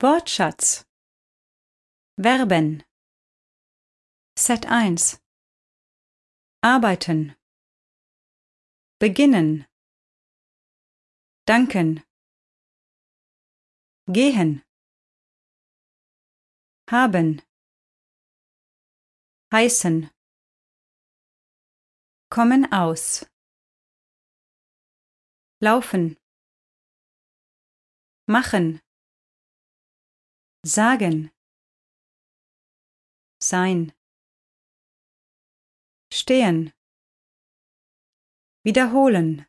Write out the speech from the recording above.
Wortschatz. Verben. Set 1 Arbeiten. Beginnen. Danken. Gehen. Haben. Heißen. Kommen aus. Laufen. Machen Sagen. Sein. Stehen. Wiederholen